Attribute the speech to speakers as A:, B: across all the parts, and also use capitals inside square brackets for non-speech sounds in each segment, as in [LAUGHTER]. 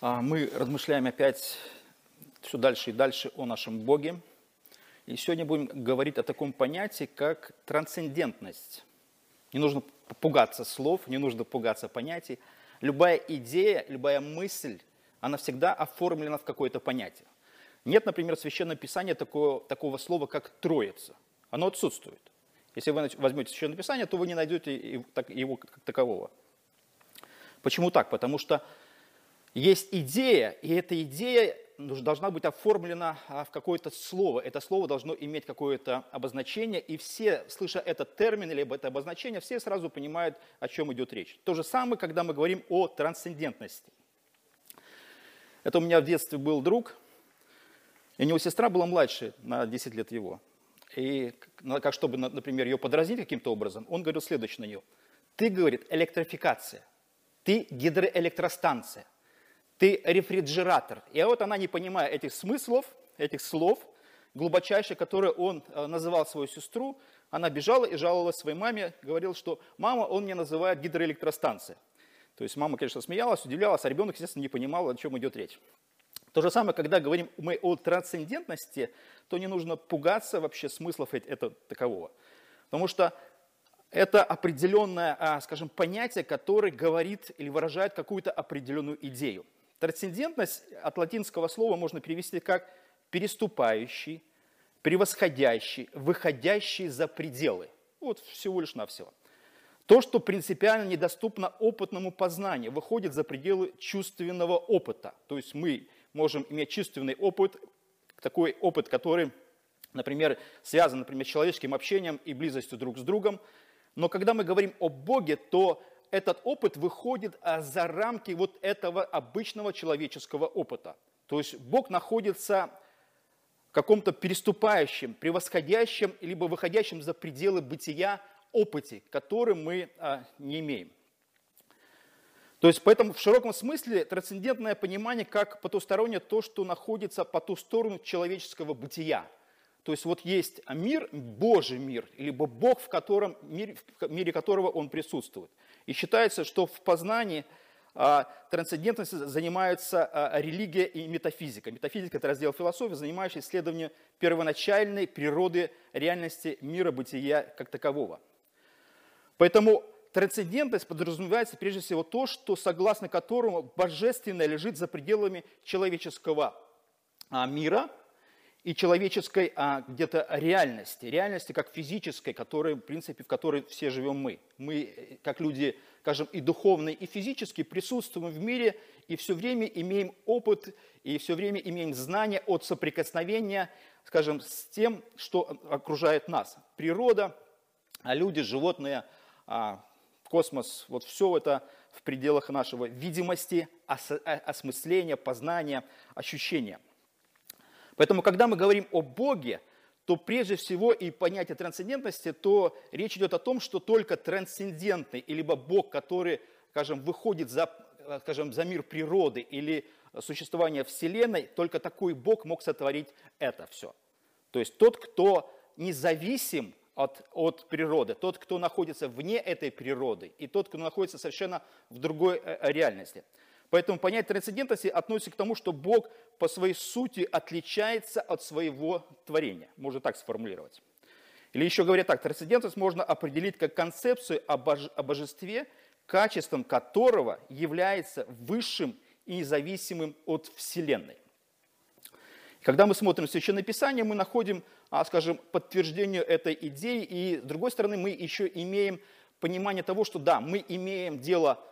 A: А, мы размышляем опять все дальше и дальше о нашем Боге. И сегодня будем говорить о таком понятии, как трансцендентность. Не нужно пугаться слов, не нужно пугаться понятий. Любая идея, любая мысль, она всегда оформлена в какое-то понятие. Нет, например, в Священном Писании такого, такого слова, как «троица». Оно отсутствует. Если вы возьмете Священное Писание, то вы не найдете его как такового. Почему так? Потому что есть идея, и эта идея должна быть оформлена а, в какое-то слово. Это слово должно иметь какое-то обозначение, и все, слыша этот термин или это обозначение, все сразу понимают, о чем идет речь. То же самое, когда мы говорим о трансцендентности. Это у меня в детстве был друг, и у него сестра была младше на 10 лет его. И как чтобы, например, ее подразнить каким-то образом, он говорил следующее на нее. Ты, говорит, электрификация, ты гидроэлектростанция – ты рефрижератор. И вот она, не понимая этих смыслов, этих слов, глубочайших, которые он э, называл свою сестру, она бежала и жаловалась своей маме, говорила, что мама, он меня называет гидроэлектростанция. То есть мама, конечно, смеялась, удивлялась, а ребенок, естественно, не понимал, о чем идет речь. То же самое, когда говорим мы о трансцендентности, то не нужно пугаться вообще смыслов этого такового. Потому что это определенное, а, скажем, понятие, которое говорит или выражает какую-то определенную идею. Трансцендентность от латинского слова можно перевести как переступающий, превосходящий, выходящий за пределы. Вот всего лишь навсего. То, что принципиально недоступно опытному познанию, выходит за пределы чувственного опыта. То есть мы можем иметь чувственный опыт, такой опыт, который, например, связан, например, с человеческим общением и близостью друг с другом. Но когда мы говорим о Боге, то этот опыт выходит а, за рамки вот этого обычного человеческого опыта. То есть Бог находится в каком-то переступающем, превосходящем, либо выходящем за пределы бытия опыте, который мы а, не имеем. То есть поэтому в широком смысле трансцендентное понимание как потустороннее то, что находится по ту сторону человеческого бытия – то есть вот есть мир, Божий мир, либо Бог, в, котором, в мире которого он присутствует. И считается, что в познании а, трансцендентностью занимаются а, религия и метафизика. Метафизика – это раздел философии, занимающийся исследованием первоначальной природы реальности мира, бытия как такового. Поэтому трансцендентность подразумевается прежде всего то, что согласно которому божественное лежит за пределами человеческого а, мира – и человеческой а, где-то реальности, реальности как физической, которой, в принципе, в которой все живем мы. Мы, как люди, скажем, и духовные, и физически присутствуем в мире, и все время имеем опыт, и все время имеем знания от соприкосновения, скажем, с тем, что окружает нас. Природа, а люди, животные, а, космос, вот все это в пределах нашего видимости, осмысления, познания, ощущения – Поэтому, когда мы говорим о Боге, то прежде всего и понятие трансцендентности, то речь идет о том, что только трансцендентный, либо Бог, который, скажем, выходит за, скажем, за мир природы или существование Вселенной, только такой Бог мог сотворить это все. То есть тот, кто независим от, от природы, тот, кто находится вне этой природы, и тот, кто находится совершенно в другой э, реальности – Поэтому понятие трансцендентности относится к тому, что Бог по своей сути отличается от своего творения. Можно так сформулировать. Или еще говоря так, трансцендентность можно определить как концепцию о, боже, о божестве, качеством которого является высшим и независимым от Вселенной. Когда мы смотрим Священное Писание, мы находим, а, скажем, подтверждение этой идеи, и с другой стороны мы еще имеем понимание того, что да, мы имеем дело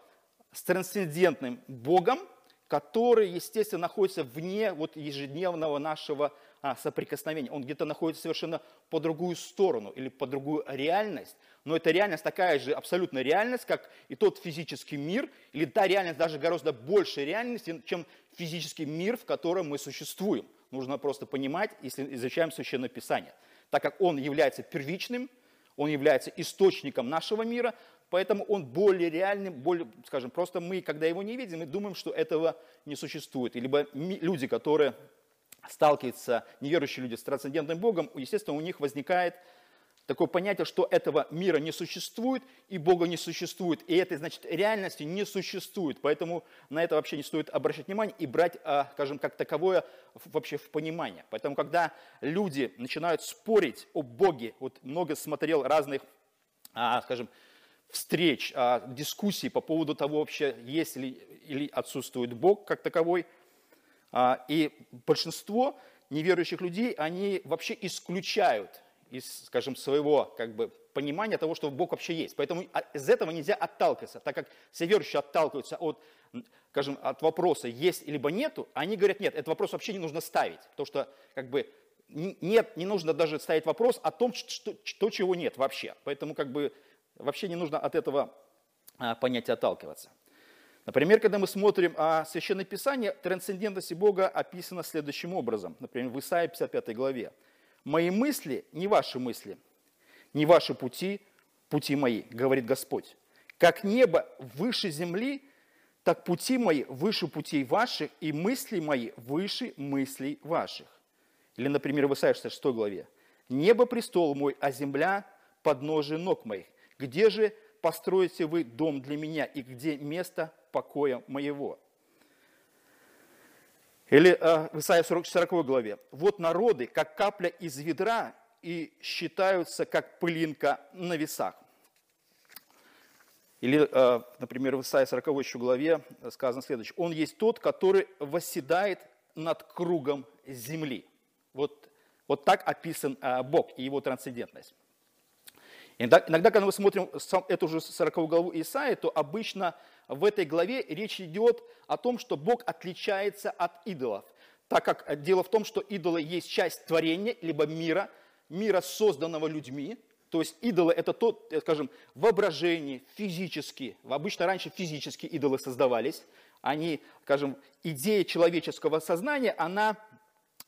A: с трансцендентным Богом, который, естественно, находится вне вот ежедневного нашего а, соприкосновения. Он где-то находится совершенно по другую сторону или по другую реальность. Но эта реальность такая же абсолютно реальность, как и тот физический мир, или та реальность даже гораздо больше реальности, чем физический мир, в котором мы существуем. Нужно просто понимать, если изучаем Священное Писание. Так как он является первичным, он является источником нашего мира, поэтому он более реальным, более, скажем, просто мы, когда его не видим, мы думаем, что этого не существует. Либо люди, которые сталкиваются, неверующие люди с трансцендентным Богом, естественно, у них возникает такое понятие, что этого мира не существует и Бога не существует. И этой, значит, реальности не существует. Поэтому на это вообще не стоит обращать внимание и брать, а, скажем, как таковое вообще в понимание. Поэтому, когда люди начинают спорить о Боге, вот много смотрел разных, а, скажем, встреч, а, дискуссий по поводу того вообще, есть ли или отсутствует Бог как таковой. И большинство неверующих людей, они вообще исключают из, скажем, своего как бы, понимания того, что Бог вообще есть. Поэтому из этого нельзя отталкиваться, так как все верующие отталкиваются от, скажем, от вопроса есть либо нету, они говорят, нет, этот вопрос вообще не нужно ставить, потому что как бы нет, не нужно даже ставить вопрос о том, что, что чего нет вообще. Поэтому как бы вообще не нужно от этого а, понятия отталкиваться. Например, когда мы смотрим о Священное Писание, трансцендентность Бога описана следующим образом. Например, в Исаии 55 главе. «Мои мысли не ваши мысли, не ваши пути, пути мои, говорит Господь. Как небо выше земли, так пути мои выше путей ваших, и мысли мои выше мыслей ваших». Или, например, в Исаии 66 главе. «Небо – престол мой, а земля – подножие ног моих. Где же построите вы дом для меня, и где место покоя моего. Или э, в Исаии 40, 40 главе. «Вот народы, как капля из ведра, и считаются, как пылинка на весах». Или, э, например, в Исаии 40 еще главе сказано следующее. «Он есть тот, который восседает над кругом земли». Вот, вот так описан э, Бог и его трансцендентность. Иногда, иногда, когда мы смотрим эту же 40 главу Исаии, то обычно в этой главе речь идет о том, что Бог отличается от идолов, так как дело в том, что идолы есть часть творения, либо мира, мира, созданного людьми, то есть идолы – это то, э, скажем, воображение, физически. Обычно раньше физические идолы создавались. Они, скажем, идея человеческого сознания, она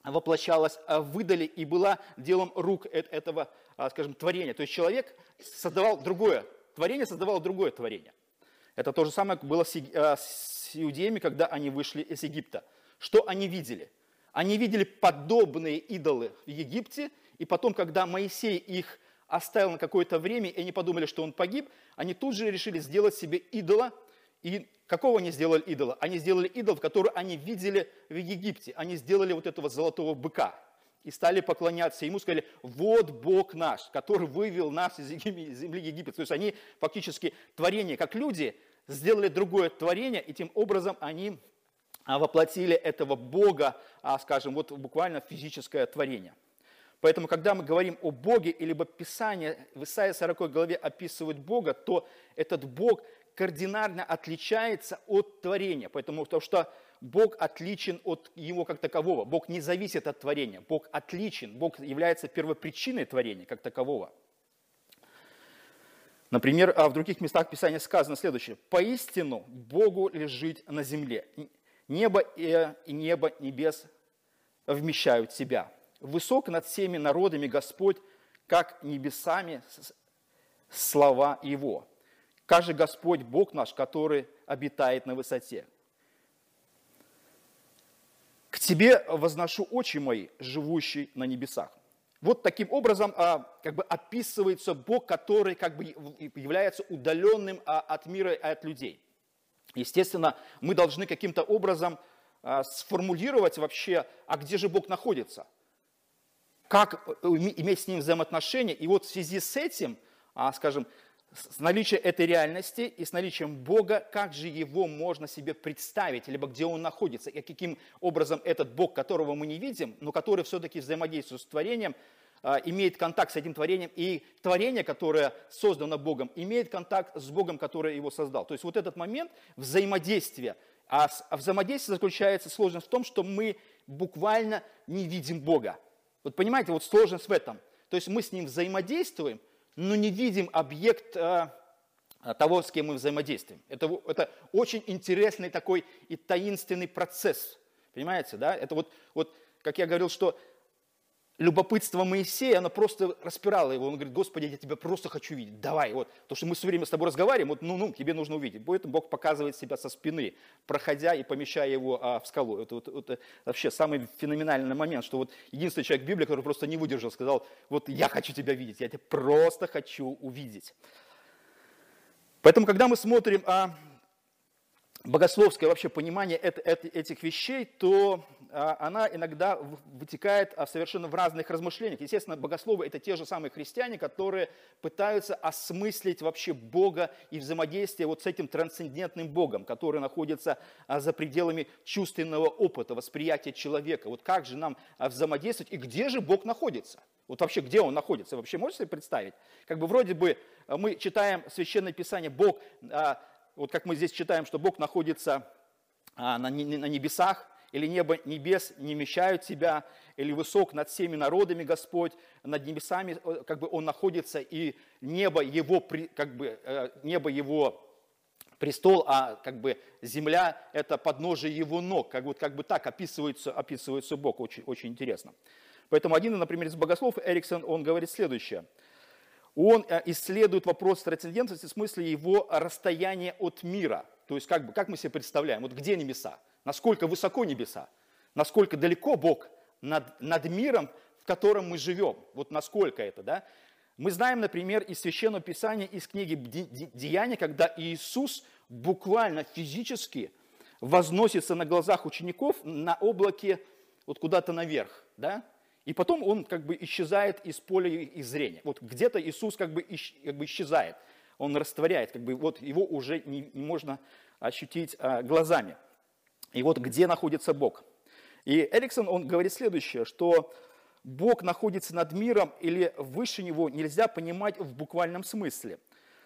A: воплощалась в идоле и была делом рук э, этого, скажем, творения. То есть человек создавал другое творение, создавал другое творение. Это то же самое было с а, иудеями, когда они вышли из Египта. Что они видели? Они видели подобные идолы в Египте, и потом, когда Моисей их оставил на какое-то время, и они подумали, что он погиб, они тут же решили сделать себе идола. И какого они сделали идола? Они сделали идол, который они видели в Египте. Они сделали вот этого золотого быка и стали поклоняться ему, сказали, вот Бог наш, который вывел нас из земли Египет. То есть они фактически творение, как люди, сделали другое творение, и тем образом они а, воплотили этого Бога, а, скажем, вот буквально физическое творение. Поэтому, когда мы говорим о Боге, или Писание в Исаии 40 главе описывает Бога, то этот Бог кардинально отличается от творения. Потому что Бог отличен от Его как такового. Бог не зависит от творения. Бог отличен. Бог является первопричиной творения как такового. Например, а в других местах Писания сказано следующее. «Поистину Богу лежит на земле. Небо и небо небес вмещают себя. Высок над всеми народами Господь, как небесами слова Его. Каждый Господь Бог наш, который обитает на высоте. Тебе возношу очи мои, живущий на небесах. Вот таким образом а, как бы описывается Бог, который как бы является удаленным а, от мира и от людей. Естественно, мы должны каким-то образом а, сформулировать вообще, а где же Бог находится, как э, иметь с ним взаимоотношения. И вот в связи с этим, скажем, с наличием этой реальности и с наличием Бога, как же его можно себе представить, либо где он находится, и каким образом этот Бог, которого мы не видим, но который все-таки взаимодействует с творением, а, имеет контакт с этим творением, и творение, которое создано Богом, имеет контакт с Богом, который его создал. То есть вот этот момент взаимодействия, а, а взаимодействие заключается сложность в том, что мы буквально не видим Бога. Вот понимаете, вот сложность в этом. То есть мы с ним взаимодействуем, но не видим объект а, того, с кем мы взаимодействуем. Это, это очень интересный такой и таинственный процесс. Понимаете, да? Это вот, вот, как я говорил, что любопытство Моисея, оно просто распирало его. Он говорит, Господи, я тебя просто хочу видеть, давай. Вот. То, что мы все время с тобой разговариваем, вот, ну, ну, тебе нужно увидеть. Поэтому Бог показывает себя со спины, проходя и помещая его а, в скалу. Это, вот, это вообще самый феноменальный момент, что вот единственный человек в Библии, который просто не выдержал, сказал, вот я хочу тебя видеть, я тебя просто хочу увидеть. Поэтому, когда мы смотрим а, богословское вообще понимание этих вещей, то она иногда вытекает а, совершенно в разных размышлениях. Естественно, богословы – это те же самые христиане, которые пытаются осмыслить вообще Бога и взаимодействие вот с этим трансцендентным Богом, который находится а, за пределами чувственного опыта, восприятия человека. Вот как же нам взаимодействовать и где же Бог находится? Вот вообще, где он находится? Вообще можете себе представить? Как бы вроде бы мы читаем Священное Писание, Бог, вот как мы здесь читаем, что Бог находится на небесах, или небо небес не вмещают тебя, или высок над всеми народами Господь, над небесами э, как бы Он находится, и небо Его, как бы, э, небо Его престол, а как бы земля – это подножие Его ног. Как, вот, как бы так описывается, описывается Бог, очень, очень интересно. Поэтому один, например, из богослов, Эриксон, он говорит следующее. Он э, исследует вопрос трансцендентности в смысле его расстояния от мира. То есть как, бы, как мы себе представляем, вот где небеса? Насколько высоко небеса, насколько далеко Бог над, над миром, в котором мы живем. Вот насколько это, да? Мы знаем, например, из Священного Писания, из книги Деяния, когда Иисус буквально физически возносится на глазах учеников на облаке вот куда-то наверх, да? И потом он как бы исчезает из поля их зрения. Вот где-то Иисус как бы, исч, как бы исчезает, он растворяет, как бы вот его уже не, не можно ощутить а, глазами. И вот где находится Бог. И Эриксон, он говорит следующее, что Бог находится над миром или выше него нельзя понимать в буквальном смысле.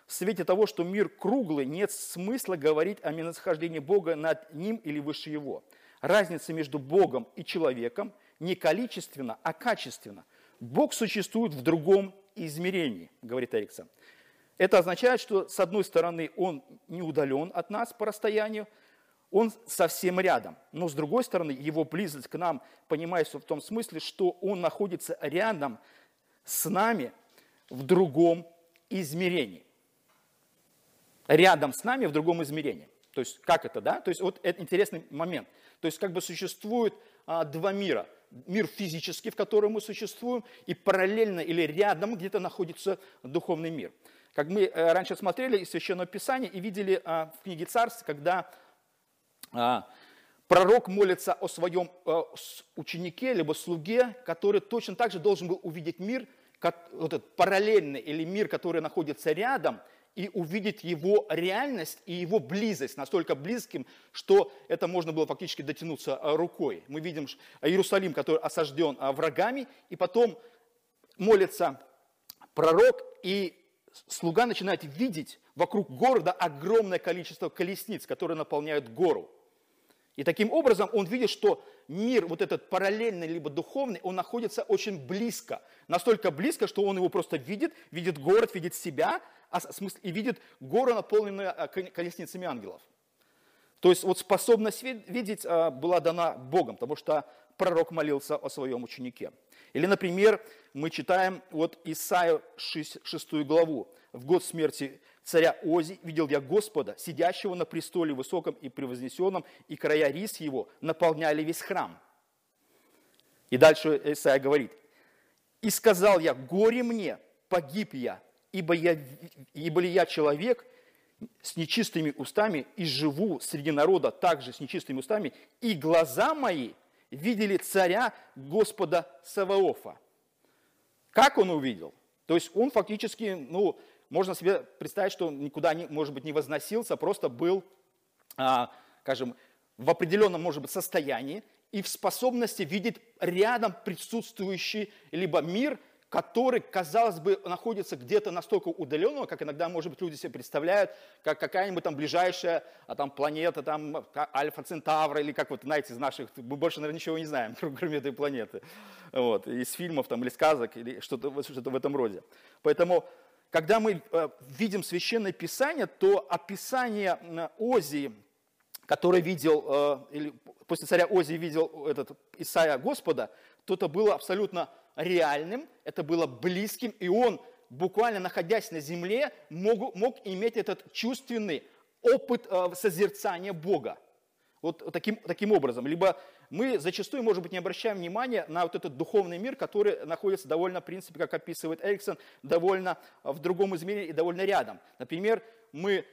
A: В свете того, что мир круглый, нет смысла говорить о местонахождении Бога над ним или выше его. Разница между Богом и человеком не количественно, а качественно. Бог существует в другом измерении, говорит Эриксон. Это означает, что с одной стороны он не удален от нас по расстоянию, он совсем рядом. Но с другой стороны, его близость к нам понимается в том смысле, что он находится рядом с нами в другом измерении. Рядом с нами в другом измерении. То есть как это, да? То есть вот это интересный момент. То есть как бы существует а, два мира. Мир физический, в котором мы существуем, и параллельно или рядом где-то находится духовный мир. Как мы э, раньше смотрели из Священного Писания и видели а, в книге Царств, когда пророк молится о своем э, ученике, либо слуге, который точно так же должен был увидеть мир, вот этот параллельный или мир, который находится рядом, и увидеть его реальность и его близость, настолько близким, что это можно было фактически дотянуться э, рукой. Мы видим Иерусалим, который осажден э, врагами, и потом молится пророк, и слуга начинает видеть вокруг города огромное количество колесниц, которые наполняют гору. И таким образом он видит, что мир, вот этот параллельный либо духовный, он находится очень близко. Настолько близко, что он его просто видит, видит город, видит себя, а, смысл, и видит гору, наполненную а, колесницами ангелов. То есть вот способность видеть а, была дана Богом, потому что пророк молился о своем ученике. Или, например, мы читаем вот Исаию 6, 6 главу. В год смерти царя Ози видел я Господа, сидящего на престоле высоком и превознесенном, и края рис его наполняли весь храм. И дальше Исаия говорит, «И сказал я, горе мне, погиб я, ибо, я, ибо ли я человек с нечистыми устами и живу среди народа также с нечистыми устами, и глаза мои видели царя Господа Саваофа». Как он увидел? То есть он фактически, ну, можно себе представить, что он никуда, не, может быть, не возносился, просто был, а, скажем, в определенном, может быть, состоянии и в способности видеть рядом присутствующий либо мир, который, казалось бы, находится где-то настолько удаленного, как иногда, может быть, люди себе представляют, как какая-нибудь там ближайшая а, там, планета, там Альфа Центавра, или как вот, знаете, из наших, мы больше, наверное, ничего не знаем, [LAUGHS] кроме этой планеты, вот, из фильмов там, или сказок, или что-то что в этом роде. Поэтому когда мы э, видим Священное Писание, то описание Озии, который видел, э, или после царя Озии видел этот Исаия Господа, то это было абсолютно реальным, это было близким, и он, буквально находясь на земле, мог, мог иметь этот чувственный опыт э, созерцания Бога. Вот таким, таким образом. Либо мы зачастую, может быть, не обращаем внимания на вот этот духовный мир, который находится довольно, в принципе, как описывает Эриксон, довольно в другом измерении и довольно рядом. Например, мы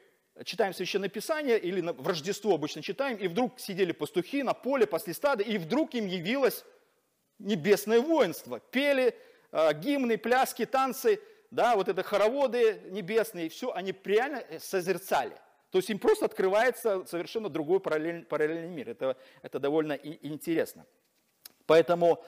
A: читаем Священное Писание или в Рождество обычно читаем, и вдруг сидели пастухи на поле после стада, и вдруг им явилось небесное воинство. Пели э, гимны, пляски, танцы, да, вот это хороводы небесные, все, они реально созерцали. То есть им просто открывается совершенно другой параллельный, параллельный мир. Это, это довольно интересно. Поэтому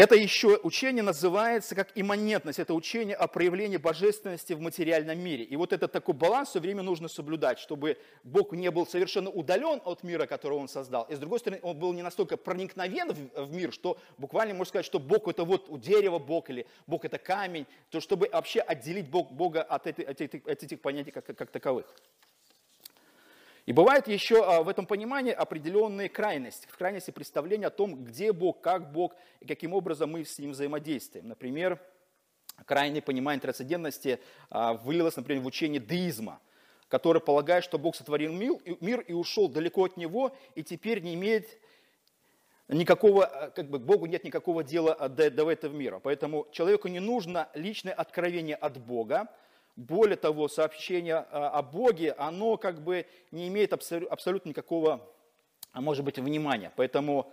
A: это еще учение называется как имманентность, это учение о проявлении божественности в материальном мире. И вот этот такой баланс все время нужно соблюдать, чтобы Бог не был совершенно удален от мира, который Он создал, и с другой стороны, Он был не настолько проникновен в мир, что буквально можно сказать, что Бог это вот у дерева Бог или Бог это камень, то чтобы вообще отделить Бог, Бога от, этой, от, этих, от этих понятий как, как таковых. И бывает еще а, в этом понимании определенные крайности, в крайности представления о том, где Бог, как Бог и каким образом мы с Ним взаимодействуем. Например, крайнее понимание трансцендентности а, вылилось, например, в учение деизма, который полагает, что Бог сотворил мир и ушел далеко от него, и теперь не имеет никакого, а, как бы Богу нет никакого дела до, до этого мира. Поэтому человеку не нужно личное откровение от Бога, более того, сообщение а, о Боге, оно как бы не имеет абсолютно никакого, а может быть, внимания. Поэтому,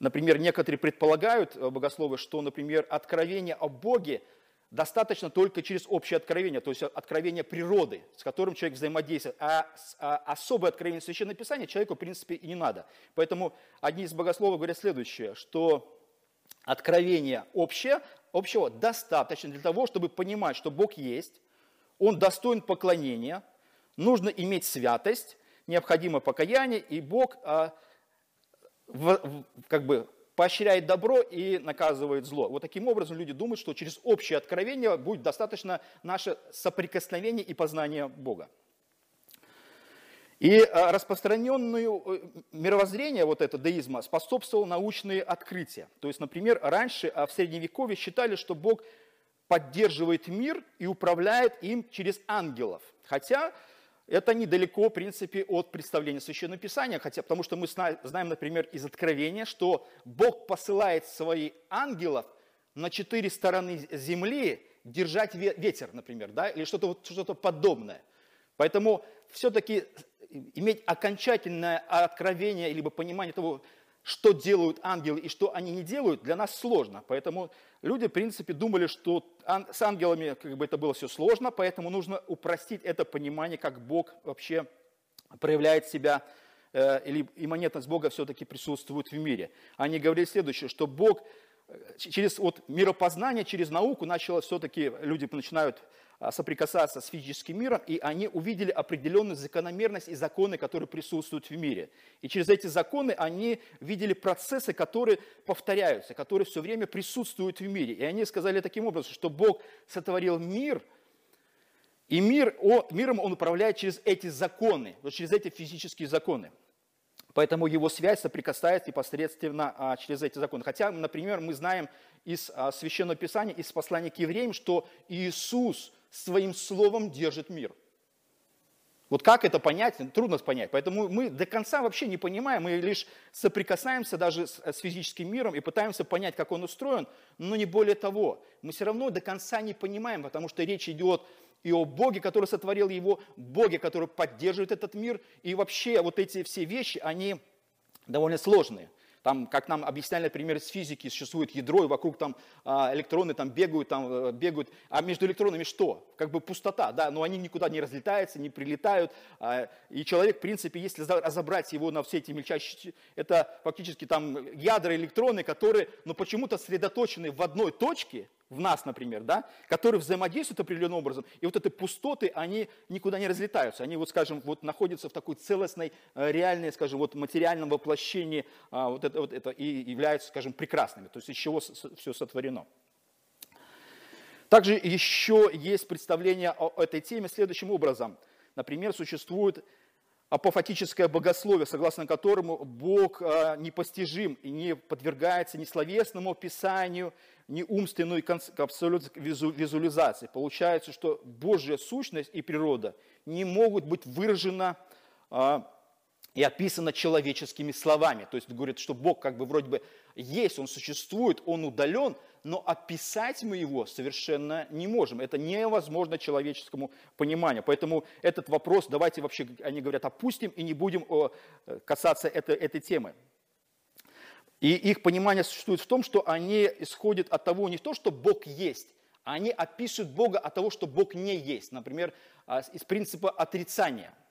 A: например, некоторые предполагают, э, богословы, что, например, откровение о Боге достаточно только через общее откровение, то есть откровение природы, с которым человек взаимодействует. А, а особое откровение Священного Писания человеку, в принципе, и не надо. Поэтому одни из богословов говорят следующее, что откровение общее, общего достаточно для того, чтобы понимать, что Бог есть, он достоин поклонения, нужно иметь святость, необходимо покаяние, и Бог а, в, в, как бы поощряет добро и наказывает зло. Вот таким образом люди думают, что через общее откровение будет достаточно наше соприкосновение и познание Бога. И а, распространенную э, мировоззрение вот это деизма способствовало научные открытия. То есть, например, раньше а, в Средневековье считали, что Бог поддерживает мир и управляет им через ангелов. Хотя это недалеко, в принципе, от представления Священного Писания, хотя, потому что мы знаем, например, из Откровения, что Бог посылает своих ангелов на четыре стороны земли держать ветер, например, да, или что-то вот, что подобное. Поэтому все-таки иметь окончательное откровение, либо понимание того, что делают ангелы и что они не делают, для нас сложно. Поэтому люди, в принципе, думали, что с ангелами как бы это было все сложно, поэтому нужно упростить это понимание, как Бог вообще проявляет себя, э, или имманентность Бога все-таки присутствует в мире. Они говорили следующее, что Бог э, через вот, миропознание, через науку начало все-таки, люди начинают соприкасаться с физическим миром, и они увидели определенную закономерность и законы, которые присутствуют в мире. И через эти законы они видели процессы, которые повторяются, которые все время присутствуют в мире. И они сказали таким образом, что Бог сотворил мир, и мир, о, миром он управляет через эти законы, вот через эти физические законы. Поэтому его связь соприкасается непосредственно а, через эти законы. Хотя, например, мы знаем из а, Священного Писания, из послания к евреям, что Иисус своим словом держит мир. Вот как это понять, трудно понять. Поэтому мы до конца вообще не понимаем, мы лишь соприкасаемся даже с, с физическим миром и пытаемся понять, как он устроен, но не более того. Мы все равно до конца не понимаем, потому что речь идет и о Боге, который сотворил его, Боге, который поддерживает этот мир. И вообще вот эти все вещи, они довольно сложные. Там, как нам объясняли, например, из физики, существует ядро, и вокруг там а, электроны там бегают, там э, бегают. А между электронами что? Как бы пустота, да, но они никуда не разлетаются, не прилетают. А, и человек, в принципе, если разобрать его на все эти мельчайшие, это фактически там ядра электроны, которые, но почему-то сосредоточены в одной точке, в нас, например, да, которые взаимодействуют определенным образом, и вот эти пустоты, они никуда не разлетаются, они, вот, скажем, вот находятся в такой целостной, э, реальной, скажем, вот материальном воплощении, а, вот это, вот это и являются, скажем, прекрасными, то есть из чего все сотворено. Также еще есть представление о этой теме следующим образом. Например, существует апофатическое богословие, согласно которому Бог а, непостижим и не подвергается ни словесному описанию, умственной абсолютной визуализации. Получается, что Божья сущность и природа не могут быть выражены а, и описано человеческими словами. То есть говорит, что Бог как бы вроде бы есть, Он существует, Он удален, но описать мы его совершенно не можем. Это невозможно человеческому пониманию. Поэтому этот вопрос, давайте вообще, они говорят, опустим и не будем касаться этой, этой темы. И их понимание существует в том, что они исходят от того, не то, что Бог есть, а они описывают Бога от того, что Бог не есть. Например, а, из принципа отрицания –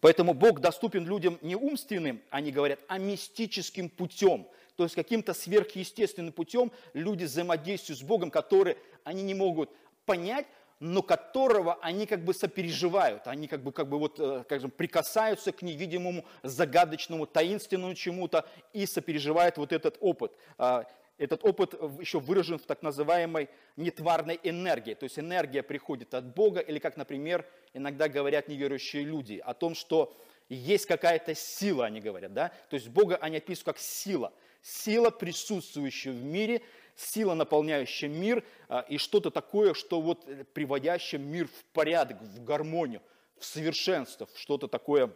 A: Поэтому Бог доступен людям не умственным, они говорят, а мистическим путем. То есть каким-то сверхъестественным путем люди взаимодействуют с Богом, который они не могут понять, но которого они как бы сопереживают, они как бы, как бы вот, э, скажем, прикасаются к невидимому, загадочному, таинственному чему-то и сопереживают вот этот опыт. А, этот опыт еще выражен в так называемой нетварной энергии. То есть энергия приходит от Бога, или как, например, иногда говорят неверующие люди о том, что есть какая-то сила, они говорят, да? То есть Бога они описывают как сила. Сила, присутствующая в мире, сила, наполняющая мир, а, и что-то такое, что вот э, приводящее мир в порядок, в гармонию, в совершенство, что-то такое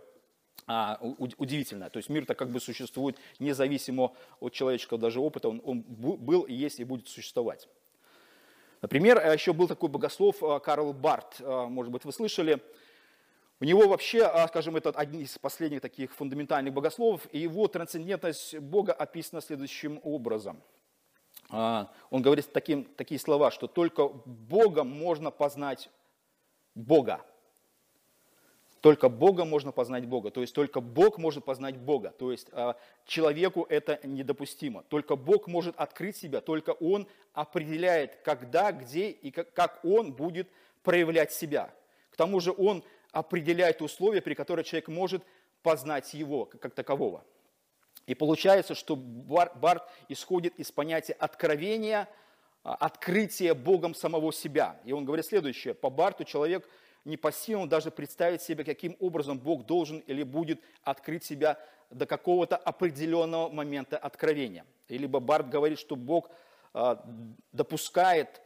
A: а, удивительное. То есть мир-то как бы существует независимо от человеческого даже опыта, он, он был, и есть, и будет существовать. Например, а, еще был такой богослов Карл Барт, может быть, вы слышали. У него вообще, скажем, это один из последних таких фундаментальных богословов, и его трансцендентность Бога описана следующим образом. Он говорит таким, такие слова, что только Богом можно познать Бога. Только Бога можно познать Бога, то есть только Бог может познать Бога, то есть а, человеку это недопустимо. Только Бог может открыть себя, только Он определяет, когда, где и как Он будет проявлять себя. К тому же Он определяет условия, при которых человек может познать Его как такового. И получается, что Барт исходит из понятия откровения, а, открытия Богом самого себя. И он говорит следующее. По Барту человек – не по силам даже представить себе, каким образом Бог должен или будет открыть себя до какого-то определенного момента откровения. И либо Барт говорит, что Бог а, допускает,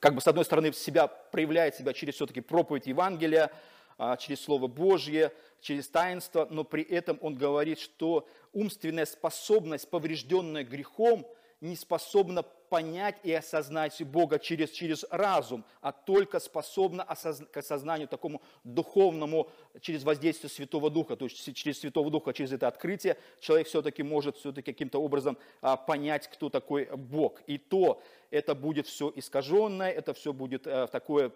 A: как бы с одной стороны себя проявляет себя через все-таки проповедь Евангелия, а, через Слово Божье, через таинство, но при этом он говорит, что умственная способность, поврежденная грехом, не способна понять и осознать Бога через, через разум, а только способна осозна, к осознанию такому духовному через воздействие Святого Духа. То есть через Святого Духа, через это открытие человек все-таки может все-таки каким-то образом а, понять, кто такой Бог. И то это будет все искаженное, это все будет а, такое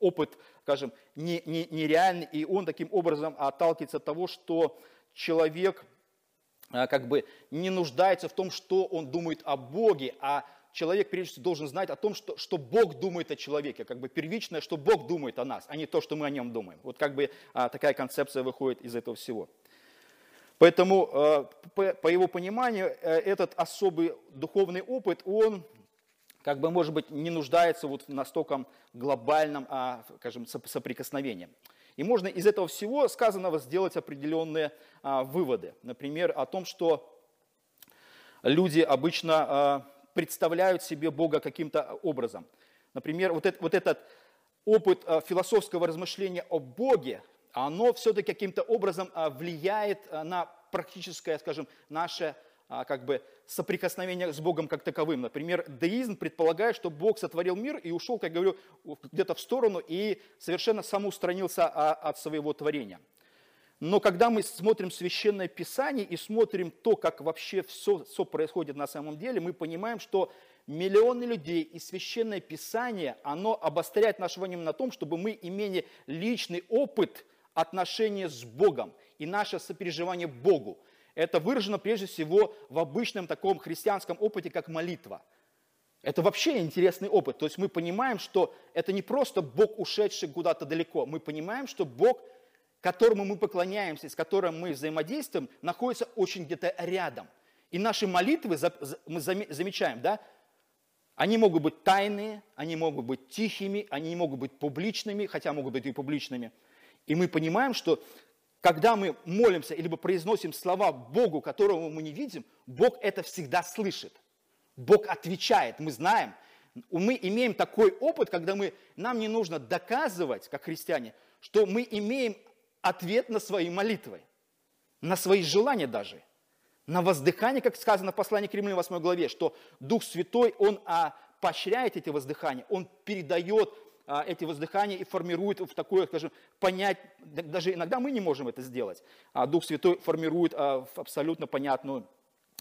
A: опыт, скажем, не, не, нереальный, и он таким образом отталкивается от того, что человек – а, как бы не нуждается в том, что он думает о Боге, а человек прежде всего должен знать о том, что, что Бог думает о человеке, как бы первичное, что Бог думает о нас, а не то, что мы о нем думаем. Вот как бы а, такая концепция выходит из этого всего. Поэтому, а, по, его пониманию, э, этот особый духовный опыт, он как бы, может быть, не нуждается вот в настолько глобальном, а, скажем, соприкосновении. И можно из этого всего сказанного сделать определенные а, выводы. Например, о том, что люди обычно а, представляют себе Бога каким-то образом. Например, вот, это, вот этот опыт а, философского размышления о Боге, оно все-таки каким-то образом а, влияет а, на практическое, скажем, наше как бы соприкосновение с Богом как таковым. Например, деизм предполагает, что Бог сотворил мир и ушел, как говорю, где-то в сторону и совершенно самоустранился а, от своего творения. Но когда мы смотрим Священное Писание и смотрим то, как вообще все, все происходит на самом деле, мы понимаем, что миллионы людей и Священное Писание, оно обостряет наше внимание на том, чтобы мы имели личный опыт отношения с Богом и наше сопереживание Богу. Это выражено прежде всего в обычном таком христианском опыте, как молитва. Это вообще интересный опыт. То есть мы понимаем, что это не просто Бог, ушедший куда-то далеко. Мы понимаем, что Бог, которому мы поклоняемся, с которым мы взаимодействуем, находится очень где-то рядом. И наши молитвы, мы замечаем, да, они могут быть тайные, они могут быть тихими, они не могут быть публичными, хотя могут быть и публичными. И мы понимаем, что когда мы молимся, либо произносим слова Богу, которого мы не видим, Бог это всегда слышит. Бог отвечает, мы знаем. Мы имеем такой опыт, когда мы, нам не нужно доказывать, как христиане, что мы имеем ответ на свои молитвы, на свои желания даже, на воздыхание, как сказано в послании к Римлянам 8 главе, что Дух Святой, Он а, поощряет эти воздыхания, Он передает эти воздыхания и формирует в такое, скажем, понять, даже иногда мы не можем это сделать, а Дух Святой формирует а, абсолютно понятную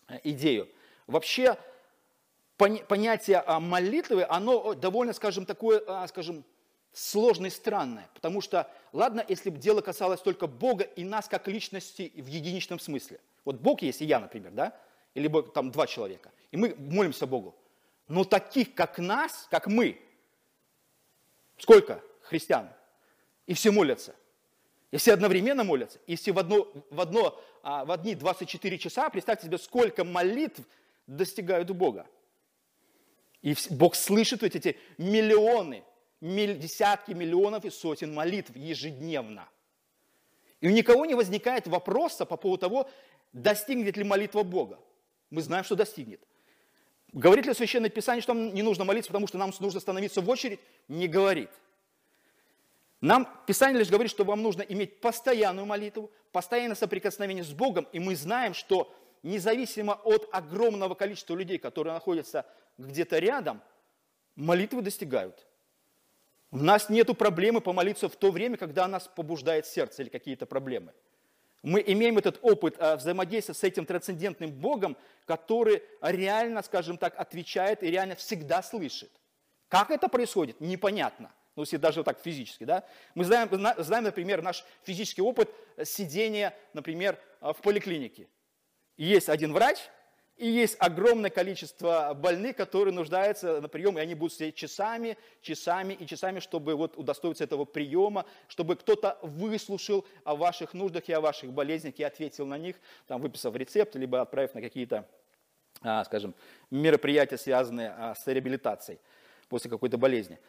A: а, идею. Вообще, понятие молитвы, оно довольно, скажем, такое, скажем, сложное и странное, потому что, ладно, если бы дело касалось только Бога и нас как личности в единичном смысле. Вот Бог есть и я, например, да, или там два человека, и мы молимся Богу. Но таких, как нас, как мы, Сколько христиан? И все молятся. И все одновременно молятся. И все в, одно, в, одно, а, в одни 24 часа, представьте себе, сколько молитв достигают Бога. И Бог слышит эти миллионы, десятки миллионов и сотен молитв ежедневно. И у никого не возникает вопроса по поводу того, достигнет ли молитва Бога. Мы знаем, что достигнет. Говорит ли Священное Писание, что нам не нужно молиться, потому что нам нужно становиться в очередь? Не говорит. Нам Писание лишь говорит, что вам нужно иметь постоянную молитву, постоянное соприкосновение с Богом, и мы знаем, что независимо от огромного количества людей, которые находятся где-то рядом, молитвы достигают. У нас нет проблемы помолиться в то время, когда нас побуждает сердце или какие-то проблемы мы имеем этот опыт э, взаимодействия с этим трансцендентным Богом, который реально, скажем так, отвечает и реально всегда слышит. Как это происходит, непонятно. Ну, если даже вот так физически, да. Мы знаем, знаем, например, наш физический опыт сидения, например, э, в поликлинике. Есть один врач, и есть огромное количество больных, которые нуждаются на прием, и они будут сидеть часами, часами и часами, чтобы вот удостоиться этого приема, чтобы кто-то выслушал о ваших нуждах и о ваших болезнях и ответил на них, там, выписав рецепт, либо отправив на какие-то, а, скажем, мероприятия, связанные а, с реабилитацией после какой-то болезни.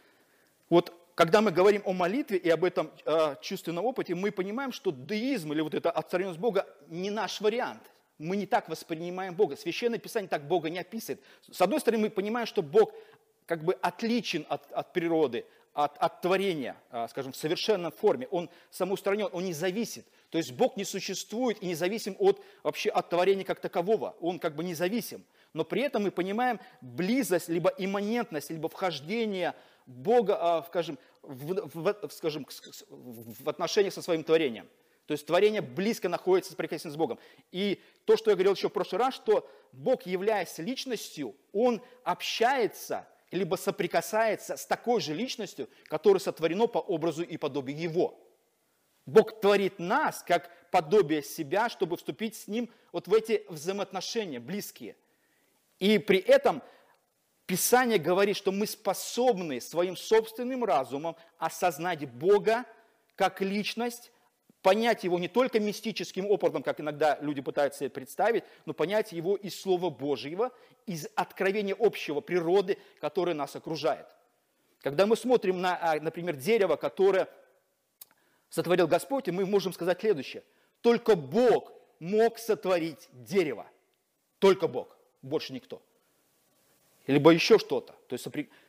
A: Вот когда мы говорим о молитве и об этом э, чувственном опыте, мы понимаем, что деизм или вот эта отстраненность Бога не наш вариант мы не так воспринимаем Бога. Священное Писание так Бога не описывает. С одной стороны, мы понимаем, что Бог как бы отличен от, от природы, от, от творения, а, скажем, в совершенной форме. Он самоустранен, он не зависит. То есть Бог не существует и не зависим от, вообще от творения как такового. Он как бы независим. Но при этом мы понимаем близость, либо имманентность, либо вхождение Бога, а, скажем, в, в, скажем, в отношениях со своим творением. То есть творение близко находится соприкосновенно с Богом. И то, что я говорил еще в прошлый раз, что Бог, являясь личностью, Он общается либо соприкасается с такой же личностью, которая сотворена по образу и подобию Его. Бог творит нас как подобие себя, чтобы вступить с Ним вот в эти взаимоотношения близкие. И при этом Писание говорит, что мы способны своим собственным разумом осознать Бога как личность, понять его не только мистическим опытом, как иногда люди пытаются себе представить, но понять его из Слова Божьего, из откровения общего природы, которое нас окружает. Когда мы смотрим на, а, например, дерево, которое сотворил Господь, мы можем сказать следующее. Только Бог мог сотворить дерево. Только Бог, больше никто. Либо еще что-то. То есть,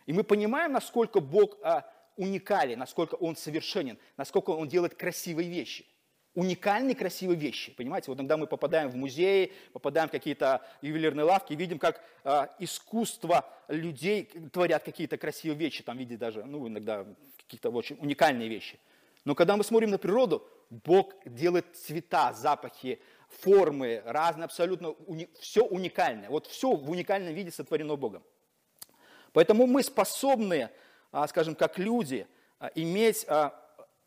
A: и мы понимаем, насколько Бог а, уникален, насколько он совершенен, насколько он делает красивые вещи. Уникальные красивые вещи, понимаете? Вот иногда мы попадаем в музеи, попадаем в какие-то ювелирные лавки, видим, как э, искусство людей творят какие-то красивые вещи, там видите даже, ну, иногда какие-то очень уникальные вещи. Но когда мы смотрим на природу, Бог делает цвета, запахи, формы, разные абсолютно, уни, все уникальное. Вот все в уникальном виде сотворено Богом. Поэтому мы способны скажем, как люди, а, иметь а,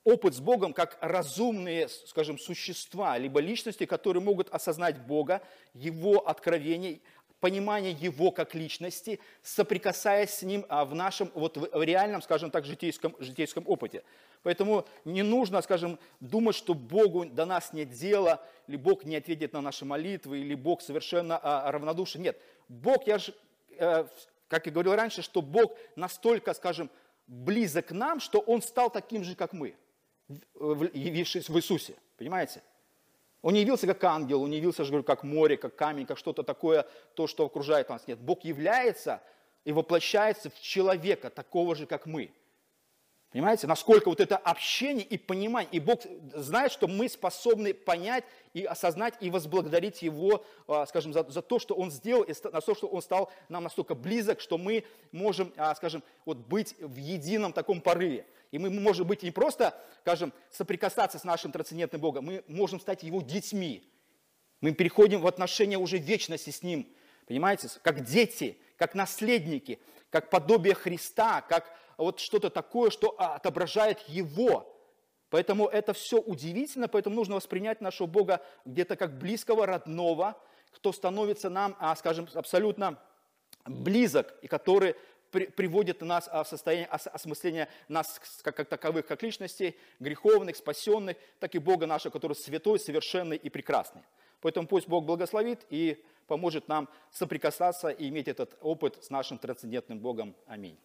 A: опыт с Богом как разумные, скажем, существа, либо личности, которые могут осознать Бога, Его откровение, понимание Его как личности, соприкасаясь с Ним в нашем, вот в реальном, скажем так, житейском, житейском опыте. Поэтому не нужно, скажем, думать, что Богу до нас нет дела, или Бог не ответит на наши молитвы, или Бог совершенно равнодушен. Нет, Бог, я же э, как я говорил раньше, что Бог настолько, скажем, близок к нам, что Он стал таким же, как мы, явившись в Иисусе. Понимаете? Он не явился как ангел, он не явился, же говорю, как море, как камень, как что-то такое, то, что окружает нас. Нет, Бог является и воплощается в человека, такого же, как мы. Понимаете, насколько вот это общение и понимание, и Бог знает, что мы способны понять и осознать и возблагодарить Его, а, скажем, за, за то, что Он сделал, и за то, что Он стал нам настолько близок, что мы можем, а, скажем, вот быть в едином таком порыве. И мы можем быть не просто, скажем, соприкасаться с нашим трансцендентным Богом, мы можем стать Его детьми. Мы переходим в отношения уже вечности с Ним, понимаете, как дети, как наследники, как подобие Христа, как вот что-то такое, что отображает Его. Поэтому это все удивительно, поэтому нужно воспринять нашего Бога где-то как близкого, родного, кто становится нам, а, скажем, абсолютно близок, и который приводит нас в состояние осмысления нас как таковых, как личностей, греховных, спасенных, так и Бога нашего, который святой, совершенный и прекрасный. Поэтому пусть Бог благословит и поможет нам соприкасаться и иметь этот опыт с нашим трансцендентным Богом. Аминь.